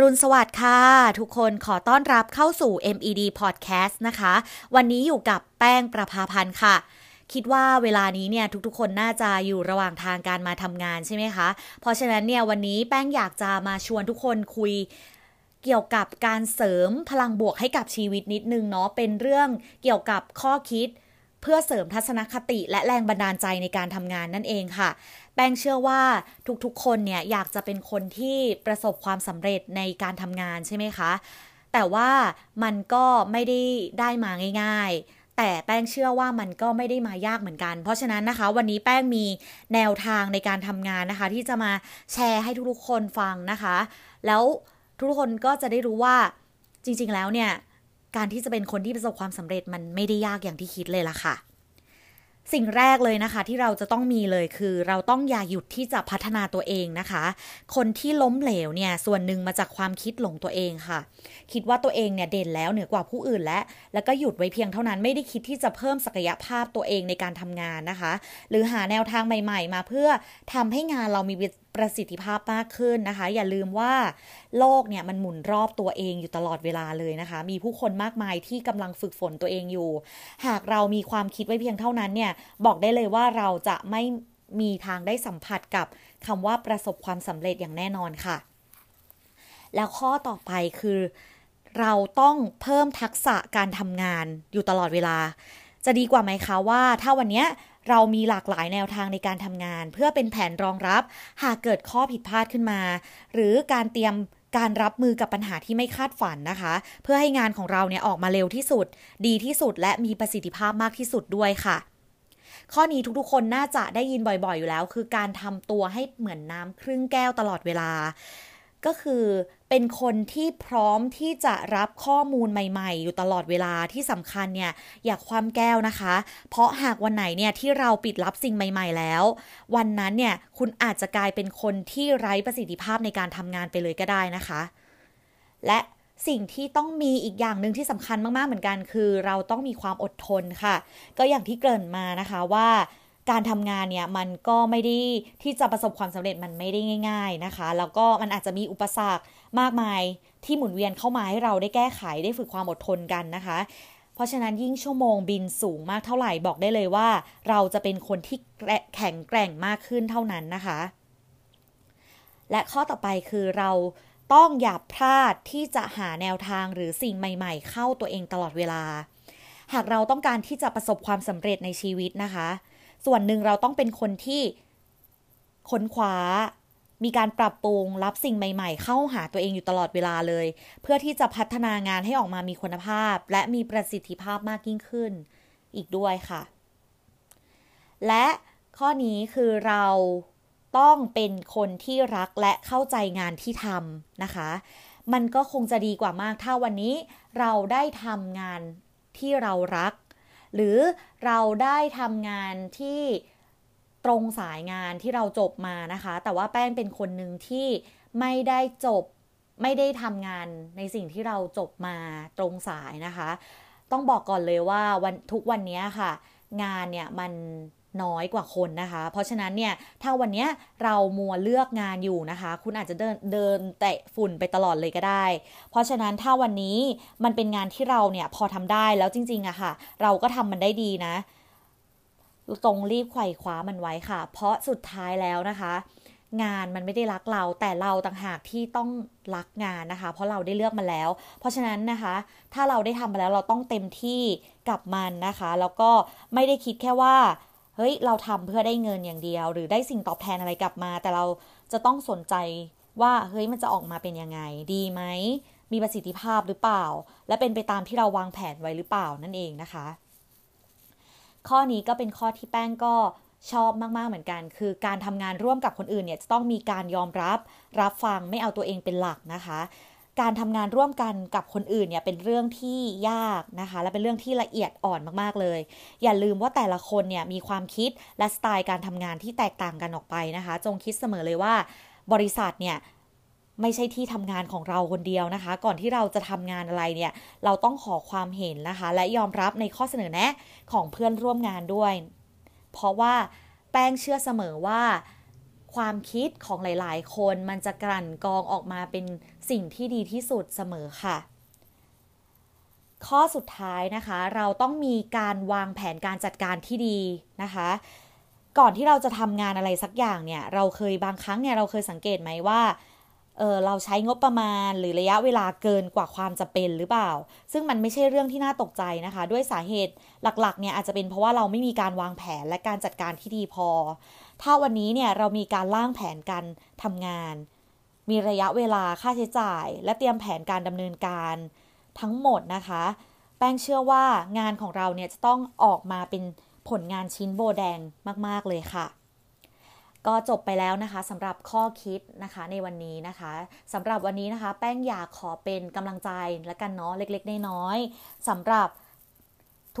รุณสวัสดิ์ค่ะ ทุกคนขอต้อนรับเข้าสู่ MED Podcast นะคะ วันนี้อยู่กับแป้งประภาพันธ์ค่ะ คิดว่าเวลานี้เนี่ยทุกๆ คนน่าจะอยู่ระหว่างทางการมาทำงานใช่ไหมคะ เพราะฉะนั้นเนี่ยวันนี้แป้งอยากจะมาชวนทุกคนคุยเกี่ยวกับการเสริมพลังบวกให้กับชีวิตนิดนึงเนาะเป็นเรื่องเกี่ยวกับข้อคิด เพื่อเสริมทัศนคติและแรงบันดาลใจในการทำงานนั่นเองค่ะ แป้งเชื่อว่าทุกๆ คนเนี่ยอยากจะเป็นคนที่ประสบความสำเร็จในการทำงานใช่ไหมคะ แต่ว่ามันก็ไม่ได้ได้มาง่าย ๆ แต่แป้งเชื่อว่ามันก็ไม่ได้มายากเหมือนกัน เพราะฉะนั้นนะคะ วันนี้แป้งมีแนวทางในการทำงานนะคะ ที่จะมาแชร์ให้ทุกๆคนฟังนะคะ แล้วทุกคนก็จะได้รู้ว่าจริงๆแล้วเนี่ย การที่จะเป็นคนที่ประสบความสำเร็จมันไม่ได้ยากอย่างที่คิดเลยล่ะค่ะ สิ่งแรกเลยนะคะ ที่เราจะต้องมีเลยคือ เราต้องอย่าหยุดที่จะพัฒนาตัวเองนะคะ คนที่ล้มเหลวเนี่ยส่วนหนึ่งมาจากความคิดหลงตัวเองค่ะ คิดว่าตัวเองเนี่ยเด่นแล้วเหนือกว่าผู้อื่นและ แล้วก็หยุดไว้เพียงเท่านั้นไม่ได้คิดที่จะเพิ่มศักยภาพตัวเองในการทำงานนะคะ หรือหาแนวทางใหม่ ๆ มาเพื่อทำให้งานเรามี ประสิทธิภาพมากขึ้นนะคะ อย่าลืมว่าโลกเนี่ยมันหมุนรอบตัวเองอยู่ตลอดเวลาเลยนะคะ มีผู้คนมากมายที่กำลังฝึกฝนตัวเองอยู่ หากเรามีความคิดไว้เพียงเท่านั้นเนี่ยบอกได้เลยว่าเราจะไม่มีทางได้สัมผัสกับคำว่าประสบความสำเร็จอย่างแน่นอนค่ะ แล้วข้อต่อไปคือ เราต้องเพิ่มทักษะการทำงานอยู่ตลอดเวลา จะดีกว่าไหมคะว่า ถ้าวันนี้ เรามีหลากหลายแนวทางในการทำงาน เพื่อเป็นแผนรองรับ หากเกิดข้อผิดพลาดขึ้นมา หรือการเตรียมการรับมือกับปัญหาที่ไม่คาดฝันนะคะ เพื่อให้งานของเราเนี่ยออกมาเร็วที่สุด ดีที่สุดและมีประสิทธิภาพมากที่สุดด้วยค่ะ ข้อนี้ทุกๆ คนน่าจะได้ยินบ่อยๆ อยู่แล้ว คือการทำตัวให้เหมือนน้ำครึ่งแก้วตลอดเวลา ก็คือเป็นคนที่พร้อมที่จะรับข้อมูลใหม่ๆ อยู่ตลอดเวลาที่สำคัญเนี่ยอยากความแก้วนะคะ เพราะหากวันไหนเนี่ยที่เราปิดรับสิ่งใหม่ ๆ แล้ว วันนั้นเนี่ยคุณอาจจะกลายเป็นคนที่ไร้ประสิทธิภาพในการทำงานไปเลยก็ได้นะคะ และสิ่งที่ต้องมีอีกอย่างหนึ่งที่สำคัญมากๆเหมือนกัน คือเราต้องมีความอดทนค่ะ ก็อย่างที่เกริ่นมานะคะว่า การทำงานเนี่ยมันก็ไม่ได้ที่จะประสบความสำเร็จมันไม่ได้ง่าย ๆนะคะ แล้วก็มันอาจจะมีอุปสรรคมากมายที่หมุนเวียนเข้ามาให้เราได้แก้ไขได้ฝึกความอดทนกันนะคะ เพราะฉะนั้นยิ่งชั่วโมงบินสูงมากเท่าไหร่บอกได้เลยว่า เราจะเป็นคนที่แข็งแกร่งมากขึ้นเท่านั้นนะคะ และข้อต่อไปคือเราต้องอย่าพลาดที่จะหาแนวทางหรือสิ่งใหม่ ๆ เข้าตัวเองตลอดเวลา หากเราต้องการที่จะประสบความสำเร็จในชีวิตนะคะ ส่วนหนึ่งเราต้องเป็นคนที่ค้นคว้า มีการปรับปรุงรับสิ่งใหม่ ๆ เข้าหาตัวเองอยู่ตลอดเวลาเลย เพื่อที่จะพัฒนางานให้ออกมามีคุณภาพ และมีประสิทธิภาพมากยิ่งขึ้น อีกด้วยค่ะ และข้อนี้คือเราต้องเป็นคนที่รักและเข้าใจงานที่ทำนะคะ มันก็คงจะดีกว่ามากถ้าวันนี้เราได้ทำงานที่เรารัก หรือเราได้ทำงานที่ตรงสายงานที่เราจบมานะคะ แต่ว่าแป้งเป็นคนหนึ่งที่ไม่ได้จบไม่ได้ทำงานในสิ่งที่เราจบมาตรงสายนะคะ ต้องบอกก่อนเลยว่าวันทุกวันนี้ค่ะ งานเนี่ยมัน น้อยกว่าคนนะคะ เพราะฉะนั้นเนี่ยถ้าวันนี้เรามัวเลือกงานอยู่นะคะ คุณอาจจะเดินเดินแตะฝุ่นไปตลอดเลยก็ได้ เพราะฉะนั้นถ้าวันนี้มันเป็นงานที่เราเนี่ยพอทำได้แล้วจริงๆอะค่ะ เราก็ทำมันได้ดีนะตรงรีบไขว่คว้ามันไว้ค่ะ เพราะสุดท้ายแล้วนะคะ งานมันไม่ได้รักเรา แต่เราต่างหากที่ต้องรักงานนะคะ เพราะเราได้เลือกมาแล้ว เพราะฉะนั้นนะคะ ถ้าเราได้ทำมาแล้วเราต้องเต็มที่กับมันนะคะ แล้วก็ไม่ได้คิดแค่ว่า เฮ้ยเราทำเพื่อได้เงินอย่างเดียว หรือได้สิ่งตอบแทนอะไรกลับมา แต่เราจะต้องสนใจว่าเฮ้ยมันจะออกมาเป็นยังไง ดีไหมมีประสิทธิภาพหรือเปล่า และเป็นไปตามที่เราวางแผนไว้หรือเปล่านั่นเองนะคะ ข้อนี้ก็เป็นข้อที่แป้งก็ชอบมากๆเหมือนกัน คือการทำงานร่วมกับคนอื่นเนี่ยจะต้องมีการยอมรับรับฟังไม่เอาตัวเองเป็นหลักนะคะ การทำงานร่วมกันกับคนอื่นเนี่ยเป็นเรื่องที่ยากนะคะ และเป็นเรื่องที่ละเอียดอ่อนมากๆเลย อย่าลืมว่าแต่ละคนเนี่ยมีความคิดและสไตล์การทำงานที่แตกต่างกันออกไปนะคะ จงคิดเสมอเลยว่า บริษัทเนี่ยไม่ใช่ที่ทำงานของเราคนเดียวนะคะ ก่อนที่เราจะทำงานอะไรเนี่ย เราต้องขอความเห็นนะคะ และยอมรับในข้อเสนอแนะของเพื่อนร่วมงานด้วย เพราะว่าแป้งเชื่อเสมอว่า ความคิดของหลาย ๆ คนมันจะกลั่นกองออกมาเป็นสิ่งที่ดีที่สุดเสมอค่ะ ข้อสุดท้ายนะคะ เราต้องมีการวางแผนการจัดการที่ดีนะคะ ก่อนที่เราจะทำงานอะไรสักอย่างเนี่ย เราเคยบางครั้งเนี่ยเราเคยสังเกตไหมว่า เออเราใช้งบประมาณหรือระยะเวลาเกินกว่าความจะเป็นหรือเปล่า ซึ่งมันไม่ใช่เรื่องที่น่าตกใจนะคะ ด้วยสาเหตุหลักๆเนี่ยอาจจะเป็นเพราะว่าเราไม่มีการวางแผนและการจัดการที่ดีพอ ถ้าวันนี้เนี่ยเรามีการล่างแผนการทำงาน มีระยะเวลาค่าใช้จ่าย และเตรียมแผนการดำเนินการทั้งหมดนะคะ แป้งเชื่อว่างานของเราเนี่ยจะต้องออกมาเป็นผลงานชิ้นโบแดงมาก ๆเลยค่ะ ก็จบไปแล้วนะคะสำหรับข้อคิดนะคะในวันนี้นะคะสำหรับวันนี้นะคะ แป้งอยากขอเป็นกำลังใจและกันเนาะเล็กๆน้อยๆสำหรับ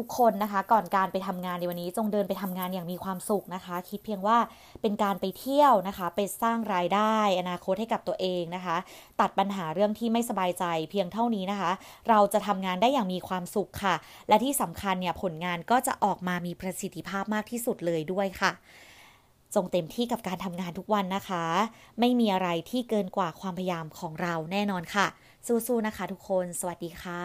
ทุกคนนะคะ ก่อนการไปทำงานในวันนี้ จงเดินไปทำงานอย่างมีความสุขนะคะ คิดเพียงว่าเป็นการไปเที่ยวนะคะ ไปสร้างรายได้ อนาคตให้กับตัวเองนะคะ ตัดปัญหาเรื่องที่ไม่สบายใจเพียงเท่านี้นะคะ เราจะทำงานได้อย่างมีความสุขค่ะ และที่สำคัญเนี่ยผลงานก็จะออกมามีประสิทธิภาพมากที่สุดเลยด้วยค่ะ จงเต็มที่กับการทำงานทุกวันนะคะ ไม่มีอะไรที่เกินกว่าความพยายามของเราแน่นอนค่ะ สู้ๆนะคะทุกคน สวัสดีค่ะ